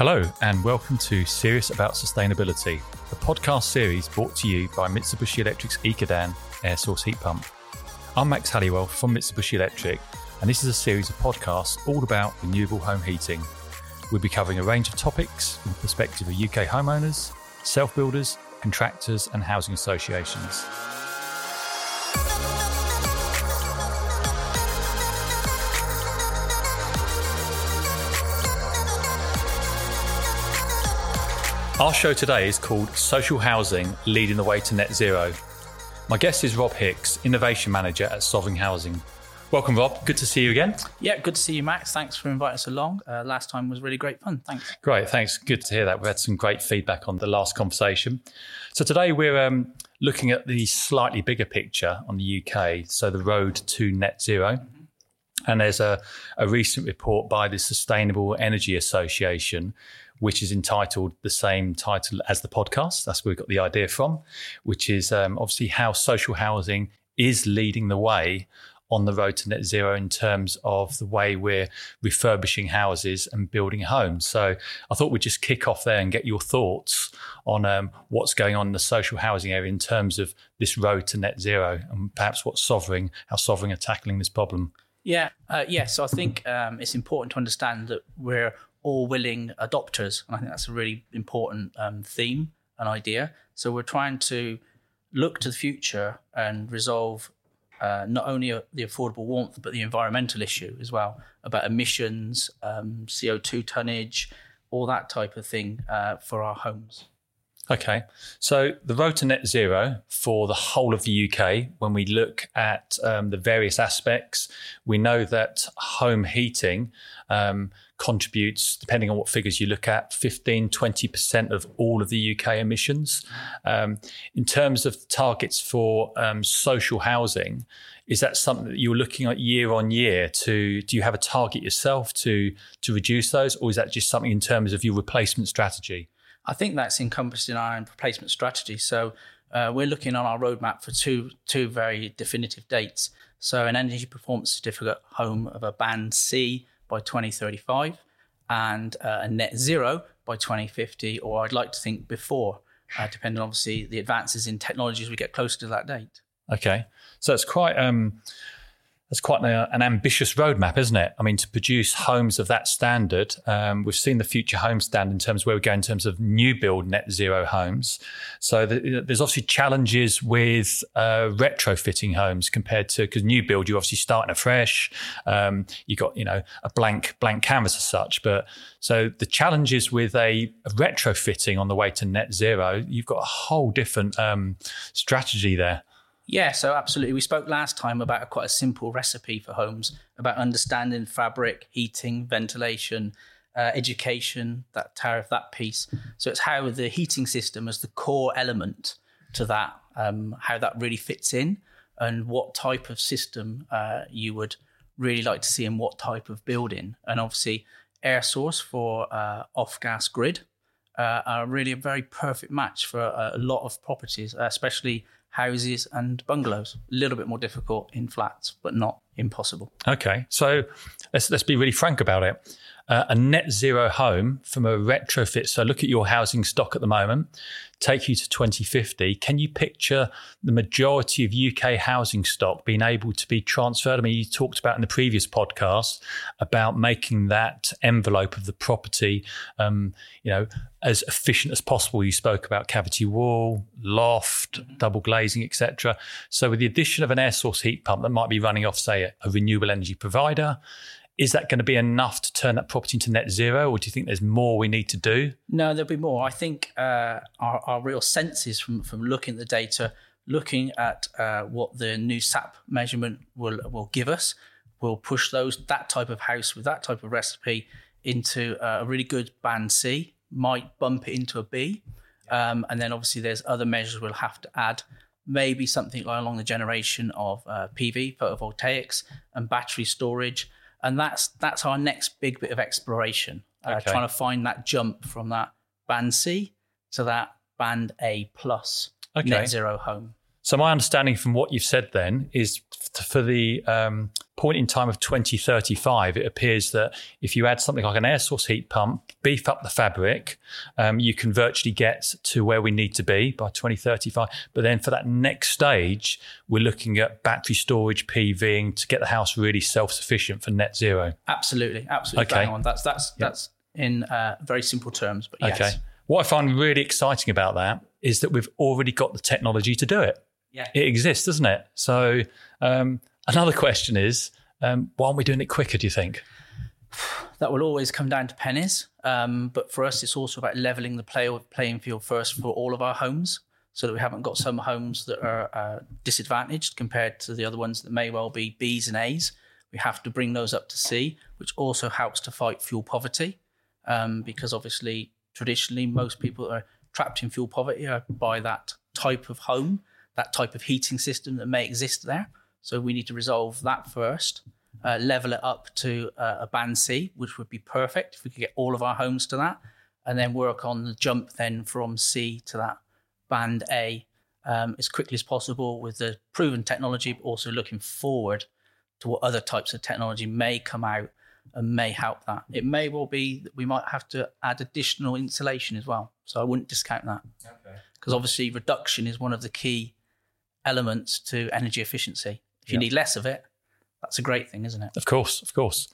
Hello, and welcome to Serious About Sustainability, a podcast series brought to you by Mitsubishi Electric's Ecodan air source heat pump. I'm Max Halliwell from Mitsubishi Electric, and this is a series of podcasts all about renewable home heating. We'll be covering a range of topics from the perspective of UK homeowners, self builders, contractors, and housing associations. Our show today is called Social Housing Leading the Way to Net Zero. My guest is Rob Hicks, Innovation Manager at Sovereign Housing. Welcome, Rob. Good to see you again. Yeah, good to see you, Max. Thanks for inviting us along. Uh, last time was really great fun. Thanks. Great, thanks. Good to hear that. We've had some great feedback on the last conversation. So today we're um, looking at the slightly bigger picture on the UK, so the road to net 0 mm-hmm. And there's a, a recent report by the Sustainable Energy Association which is entitled the same title as the podcast. That's where we got the idea from, which is um, obviously how social housing is leading the way on the road to net zero in terms of the way we're refurbishing houses and building homes. So I thought we'd just kick off there and get your thoughts on um, what's going on in the social housing area in terms of this road to net zero and perhaps what Sovereign, how Sovereign are tackling this problem. Yeah, uh, yes. Yeah, so I think um, it's important to understand that we're all willing adopters. And I think that's a really important um, theme and idea. So we're trying to look to the future and resolve uh, not only the affordable warmth, but the environmental issue as well about emissions, um, CO2 tonnage, all that type of thing uh, for our homes. Okay, so the road to net zero for the whole of the UK, when we look at um, the various aspects, we know that home heating um, contributes, depending on what figures you look at, 15, 20% of all of the UK emissions. Um, in terms of targets for um, social housing, is that something that you're looking at year on year to do you have a target yourself to to reduce those or is that just something in terms of your replacement strategy I think that's encompassed in our replacement strategy. So uh, we're looking on our roadmap for two two very definitive dates. So an energy performance certificate home of a band C by 2035 and uh, a net zero by 2050, or I'd like to think before, uh, depending obviously the advances in technology as we get closer to that date. Okay, so it's quite um, that's quite an ambitious roadmap, isn't it? I mean, to produce homes of that standard, um, we've seen the future home standard in terms of where we go in terms of new build net zero homes. So the, there's obviously challenges with uh, retrofitting homes compared to because new build you're obviously starting afresh. Um, you got you know a blank blank canvas as such, but so the challenges with a, a retrofitting on the way to net zero, you've got a whole different um, strategy there. Yeah, so absolutely. We spoke last time about a, quite a simple recipe for homes about understanding fabric, heating, ventilation, uh, education, that tariff, that piece. So it's how the heating system is the core element to that, um, how that really fits in, and what type of system uh, you would really like to see in what type of building. And obviously, air source for uh, off gas grid uh, are really a very perfect match for a, a lot of properties, especially houses and bungalows. A little bit more difficult in flats, but not impossible. Okay, so let's let's be really frank about it uh, a net zero home from a retrofit. So look at your housing stock at the moment, take you to 2050. Can you picture the majority of UK housing stock being able to be transferred? I mean, you talked about in the previous podcast about making that envelope of the property, um, you know, as efficient as possible. You spoke about cavity wall, loft, double glazing, etc. So with the addition of an air source heat pump that might be running off, say, a renewable energy provider, is that going to be enough to turn that property into net zero, or do you think there's more we need to do? No, there'll be more. I think uh, our, our real senses from from looking at the data, looking at uh, what the new SAP measurement will will give us, will push those that type of house with that type of recipe into a really good band C. Might bump it into a B, um, and then obviously there's other measures we'll have to add maybe something along the generation of uh, PV, photovoltaics, and battery storage and that's that's our next big bit of exploration. Uh, okay. Trying to find that jump from that band C to that band A plus okay. net zero home. So my understanding from what you've said then is for the um, point in time of 2035, it appears that if you add something like an air source heat pump, beef up the fabric, um, you can virtually get to where we need to be by 2035. But then for that next stage, we're looking at battery storage, PVing to get the house really self sufficient for net zero. Absolutely, absolutely. Okay. That's that's yep. that's in uh, very simple terms. But yes. Okay. What I find really exciting about that is that we've already got the technology to do it. Yeah. It exists, doesn't it? So um, another question is, um, why aren't we doing it quicker? Do you think? That will always come down to pennies. Um, but for us, it's also about leveling the play, playing field first for all of our homes so that we haven't got some homes that are uh, disadvantaged compared to the other ones that may well be Bs and As. We have to bring those up to C, which also helps to fight fuel poverty um, because obviously, traditionally, most people are trapped in fuel poverty by that type of home, that type of heating system that may exist there. So we need to resolve that first, uh, level it up to uh, a band C, which would be perfect if we could get all of our homes to that, and then work on the jump then from C to that band A um, as quickly as possible with the proven technology, but also looking forward to what other types of technology may come out and may help that. It may well be that we might have to add additional insulation as well. So I wouldn't discount that. Because okay. obviously, reduction is one of the key elements to energy efficiency. If you need less of it, that's a great thing, isn't it? Of course, of course.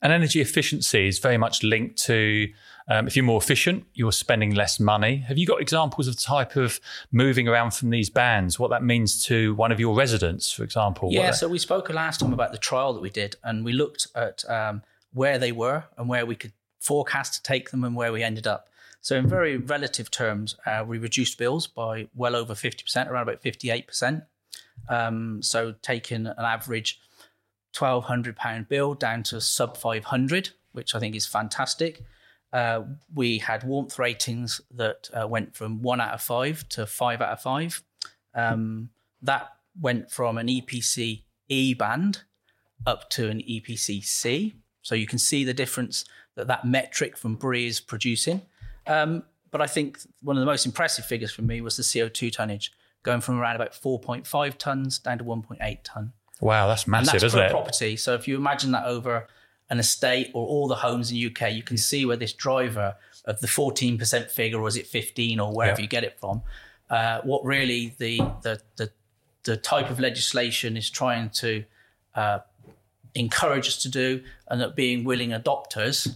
And energy efficiency is very much linked to um, if you're more efficient, you're spending less money. Have you got examples of the type of moving around from these bands, what that means to one of your residents, for example? Yeah, so we spoke last time about the trial that we did, and we looked at um, where they were and where we could forecast to take them and where we ended up. So, in very relative terms, uh, we reduced bills by well over 50%, around about 58%. Um, so, taking an average £1,200 bill down to sub 500, which I think is fantastic. Uh, we had warmth ratings that uh, went from one out of five to five out of five. Um, that went from an EPC E band up to an EPC C. So you can see the difference that that metric from BREEE is producing. Um, but I think one of the most impressive figures for me was the CO2 tonnage, going from around about 4.5 tons down to 1.8 ton. Wow, that's massive, that's isn't it? Property. So if you imagine that over an estate or all the homes in the UK, you can see where this driver of the 14% figure, or is it 15 or wherever you get it from, uh, what really the, the, the, the, type of legislation is trying to uh, encourage us to do, and that being willing adopters,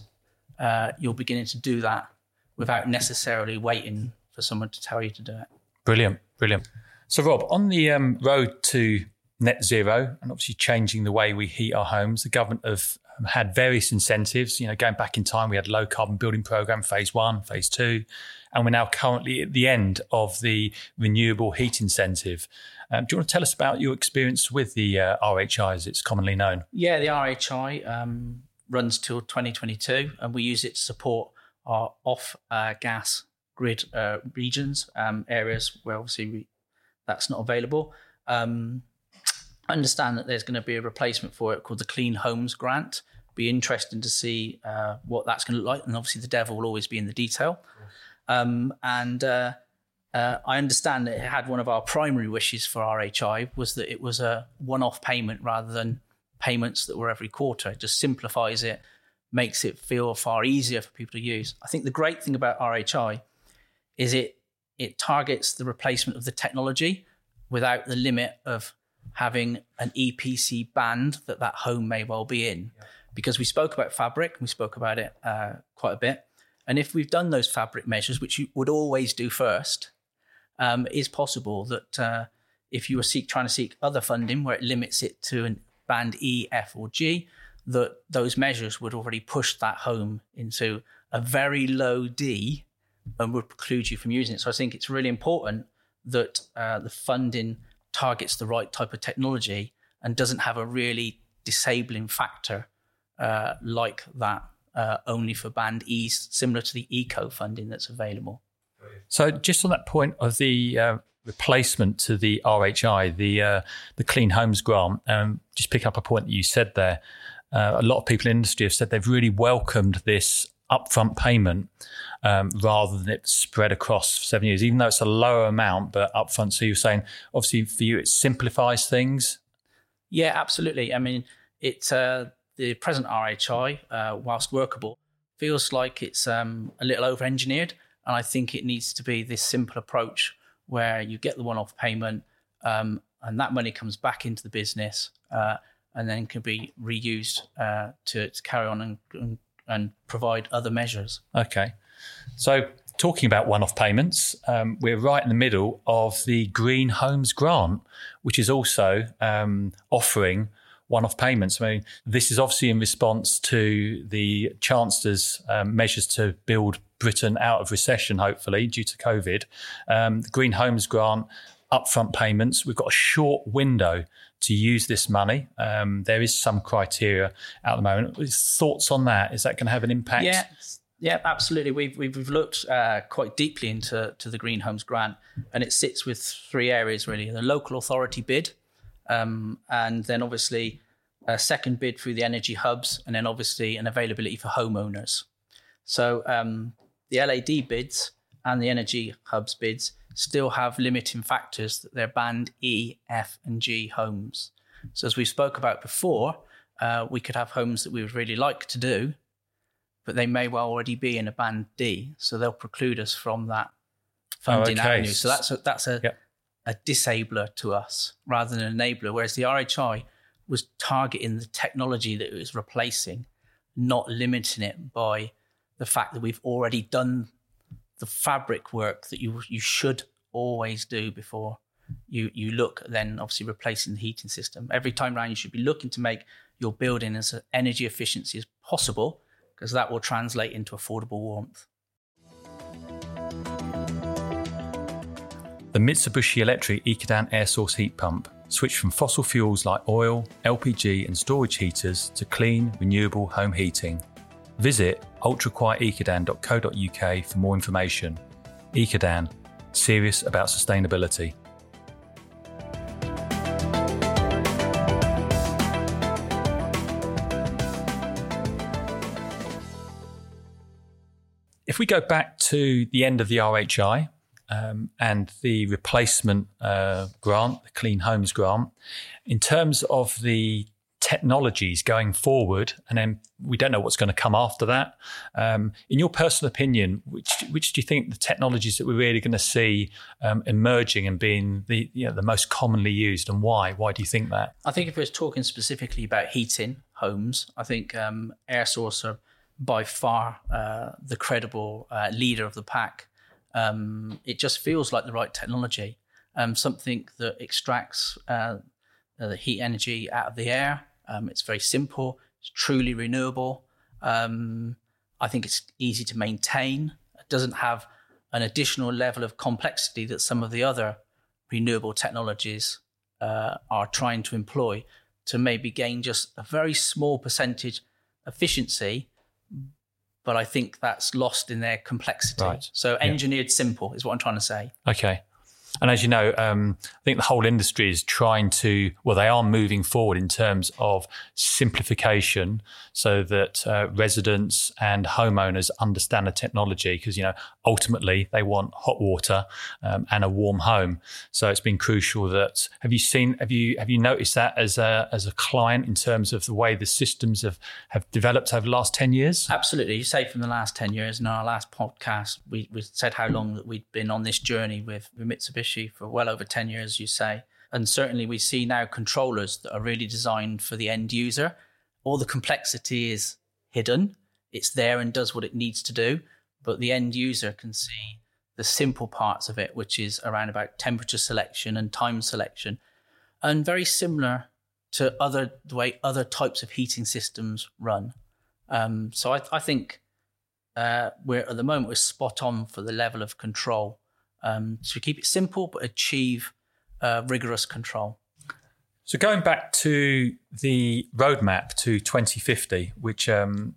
uh, you're beginning to do that without necessarily waiting for someone to tell you to do it. Brilliant, brilliant. So, Rob, on the um, road to net zero and obviously changing the way we heat our homes, the government have um, had various incentives. You know, going back in time, we had low carbon building program phase one, phase two, and we're now currently at the end of the renewable heat incentive. Um, do you want to tell us about your experience with the uh, RHI, as it's commonly known? Yeah, the RHI um, runs till 2022, and we use it to support our off uh, gas grid uh, regions, um, areas where obviously we, that's not available. Um, I understand that there's going to be a replacement for it called the Clean Homes Grant. Be interesting to see uh, what that's going to look like, and obviously the devil will always be in the detail. Um, and uh, uh, I understand that it had one of our primary wishes for RHI was that it was a one-off payment rather than payments that were every quarter. It just simplifies it, makes it feel far easier for people to use. I think the great thing about RHI is it it targets the replacement of the technology without the limit of having an EPC band that that home may well be in. Yeah. Because we spoke about fabric, we spoke about it uh, quite a bit. And if we've done those fabric measures, which you would always do first, um, is possible that uh, if you were seek, trying to seek other funding where it limits it to an band E, F, or G, that those measures would already push that home into a very low D and would preclude you from using it. So I think it's really important that uh, the funding targets the right type of technology and doesn't have a really disabling factor uh, like that uh, only for band E, similar to the eco funding that's available. So, just on that point of the uh, replacement to the RHI, the uh, the Clean Homes Grant, um, just pick up a point that you said there. Uh, a lot of people in industry have said they've really welcomed this upfront payment um, rather than it spread across seven years, even though it's a lower amount, but upfront. So you're saying, obviously, for you, it simplifies things. Yeah, absolutely. I mean, it uh, the present RHI, uh, whilst workable, feels like it's um, a little over engineered. And I think it needs to be this simple approach where you get the one off payment um, and that money comes back into the business uh, and then can be reused uh, to, to, carry on and, and, and, provide other measures. Okay. So, talking about one off payments, um, we're right in the middle of the Green Homes Grant, which is also um, offering one off payments. I mean, this is obviously in response to the Chancellor's um, measures to build Britain out of recession, hopefully, due to COVID. Um, the Green Homes Grant upfront payments. We've got a short window to use this money. Um, there is some criteria at the moment. Thoughts on that? Is that going to have an impact? Yeah, yeah, absolutely. We've we've, we've looked uh, quite deeply into to the Green Homes Grant, and it sits with three areas really: the local authority bid, um, and then obviously a second bid through the energy hubs, and then obviously an availability for homeowners. So um, the LAD bids and the energy hubs bids still have limiting factors that they're band E, F, and G homes. So as we spoke about before, uh, we could have homes that we would really like to do, but they may well already be in a band D, so they'll preclude us from that funding oh, okay. avenue. So that's a, that's a yep. a disabler to us rather than an enabler. Whereas the RHI was targeting the technology that it was replacing, not limiting it by the fact that we've already done the fabric work that you you should always do before you you look then obviously replacing the heating system. Every time around, you should be looking to make your building as energy efficiency as possible because that will translate into affordable warmth. The Mitsubishi Electric Ecodan air source heat pump switched from fossil fuels like oil, LPG, and storage heaters to clean, renewable home heating. Visit ultraquiet.ecodan.co.uk for more information. Ecodan, serious about sustainability. If we go back to the end of the RHI, um, and the replacement uh, grant, the Clean Homes grant, in terms of the technologies going forward, and then we don't know what's going to come after that. Um, in your personal opinion, which which do you think the technologies that we're really going to see um, emerging and being the you know, the most commonly used, and why? Why do you think that? I think if we're talking specifically about heating homes, I think um, air source are by far uh, the credible uh, leader of the pack um, it just feels like the right technology, um, something that extracts uh, the heat energy out of the air. Um, it's very simple, it's truly renewable. Um, I think it's easy to maintain. It doesn't have an additional level of complexity that some of the other renewable technologies uh, are trying to employ to maybe gain just a very small percentage efficiency but I think that's lost in their complexity. Right. So engineered yeah. simple is what I'm trying to say. Okay. And as you know, um, I think the whole industry is trying to, well, they are moving forward in terms of simplification so that uh, residents and homeowners understand the technology because, you know, ultimately they want hot water um, and a warm home. So it's been crucial that, have you seen, have you, have you noticed that as a, as a client in terms of the way the systems have, have developed over the last 10 years? Absolutely. You say from the last 10 years in our last podcast, we, we said how long that we'd been on this journey with, with Mitsubishi for well over 10 years, you say. And certainly we see now controllers that are really designed for the end user. All the complexity is hidden, it's there and does what it needs to do, but the end user can see the simple parts of it, which is around about temperature selection and time selection, and very similar to other the way other types of heating systems run. Um, so I, I think uh, we're at the moment we're spot on for the level of control um, to keep it simple but achieve uh, rigorous control. So going back to the roadmap to 2050, which um,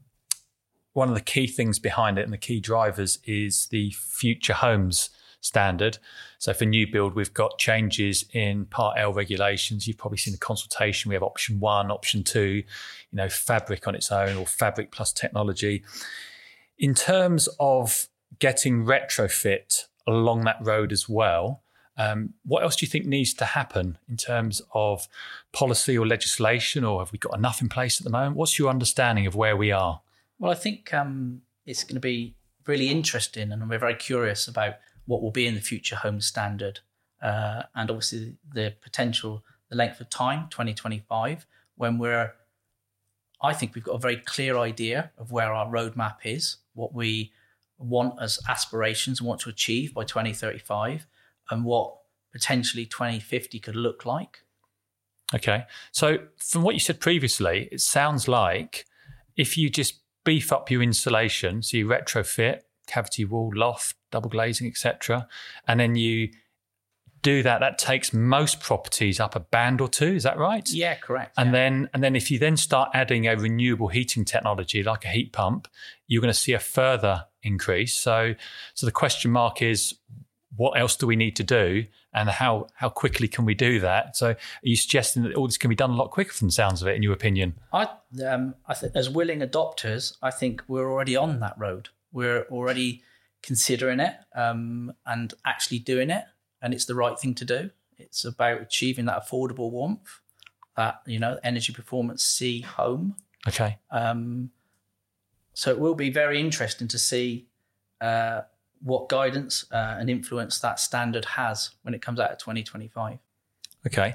one of the key things behind it and the key drivers is the future homes standard. So for new build, we've got changes in Part L regulations. You've probably seen the consultation. We have option one, option two, you know, fabric on its own or fabric plus technology. In terms of getting retrofit along that road as well. Um, what else do you think needs to happen in terms of policy or legislation, or have we got enough in place at the moment? What's your understanding of where we are? Well, I think um, it's going to be really interesting, and we're very curious about what will be in the future home standard, uh, and obviously the potential, the length of time, 2025, when we're. I think we've got a very clear idea of where our roadmap is, what we want as aspirations and want to achieve by 2035 and what potentially 2050 could look like. Okay. So, from what you said previously, it sounds like if you just beef up your insulation, so you retrofit cavity wall, loft, double glazing, etc., and then you do that, that takes most properties up a band or two. Is that right? Yeah, correct. And yeah. then, and then, if you then start adding a renewable heating technology like a heat pump, you're going to see a further increase. So, so the question mark is, what else do we need to do and how how quickly can we do that so are you suggesting that all this can be done a lot quicker from the sounds of it in your opinion i um i think as willing adopters i think we're already on that road we're already considering it um and actually doing it and it's the right thing to do it's about achieving that affordable warmth that you know energy performance c home okay um so it will be very interesting to see uh what guidance uh, and influence that standard has when it comes out of 2025. Okay.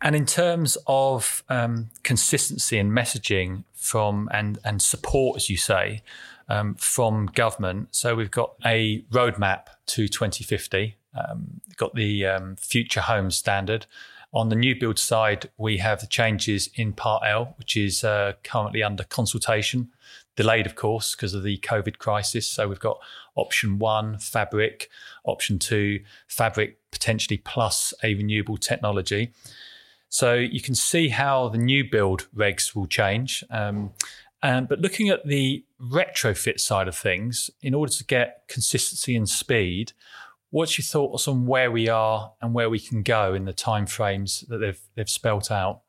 And in terms of um, consistency and messaging from and and support, as you say, um, from government. So we've got a roadmap to 2050. Um, got the um, future home standard. On the new build side, we have the changes in Part L, which is uh, currently under consultation delayed, of course, because of the COVID crisis. So we've got option one, fabric, option two, fabric potentially plus a renewable technology. So you can see how the new build regs will change. Um, and, but looking at the retrofit side of things, in order to get consistency and speed, what's your thoughts on where we are and where we can go in the timeframes that they've they've spelt out?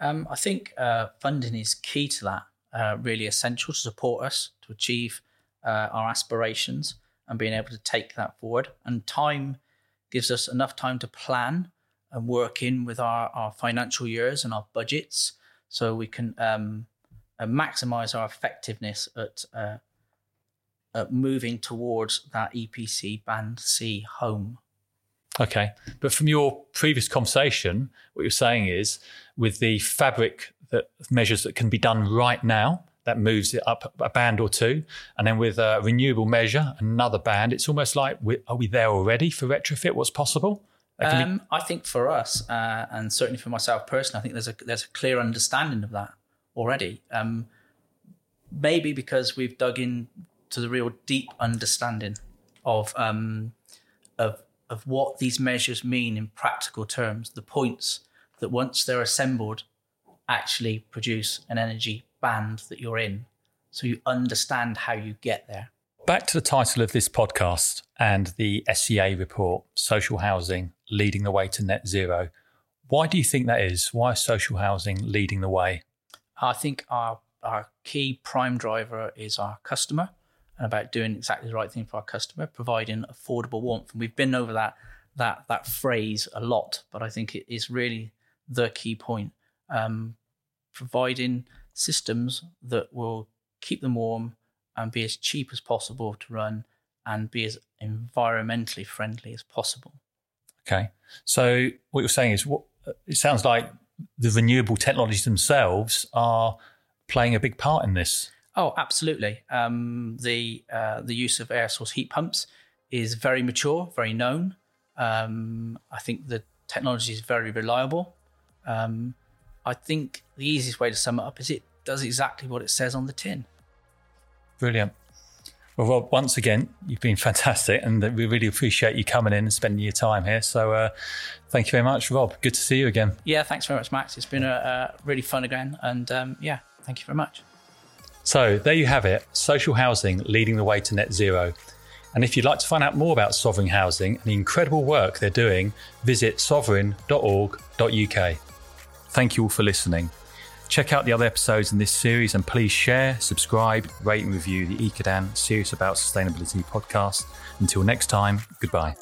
Um, I think uh, funding is key to that uh, really essential to support us to achieve uh, our aspirations and being able to take that forward. And time gives us enough time to plan and work in with our, our financial years and our budgets so we can um, uh, maximize our effectiveness at, uh, moving towards that EPC Band C home. Okay. But from your previous conversation, what you're saying is with the fabric that measures that can be done right now, that moves it up a band or two. And then with a renewable measure, another band, it's almost like, are we there already for retrofit? What's possible? Um, be- I think for us, uh, and certainly for myself personally, I think there's a there's a clear understanding of that already. Um, maybe because we've dug in to the real deep understanding of um, of of what these measures mean in practical terms, the points that once they're assembled actually produce an energy band that you're in. So you understand how you get there. Back to the title of this podcast and the SEA report, Social Housing Leading the Way to Net Zero. Why do you think that is? Why is social housing leading the way? I think our, our key prime driver is our customer and about doing exactly the right thing for our customer, providing affordable warmth. And we've been over that that that phrase a lot, but I think it is really the key point. Um, providing systems that will keep them warm and be as cheap as possible to run and be as environmentally friendly as possible. Okay. So what you're saying is what it sounds like the renewable technologies themselves are playing a big part in this. Oh, absolutely. Um, the uh, the use of air source heat pumps is very mature, very known. Um, I think the technology is very reliable. Um, I think the easiest way to sum it up is it does exactly what it says on the tin. Brilliant. Well, Rob, once again, you've been fantastic, and we really appreciate you coming in and spending your time here. So, uh, thank you very much, Rob. Good to see you again. Yeah, thanks very much, Max. It's been a, a really fun again, and um, yeah, thank you very much. So, there you have it social housing leading the way to net zero. And if you'd like to find out more about Sovereign Housing and the incredible work they're doing, visit sovereign.org.uk. Thank you all for listening. Check out the other episodes in this series and please share, subscribe, rate, and review the EcoDan Serious About Sustainability podcast. Until next time, goodbye.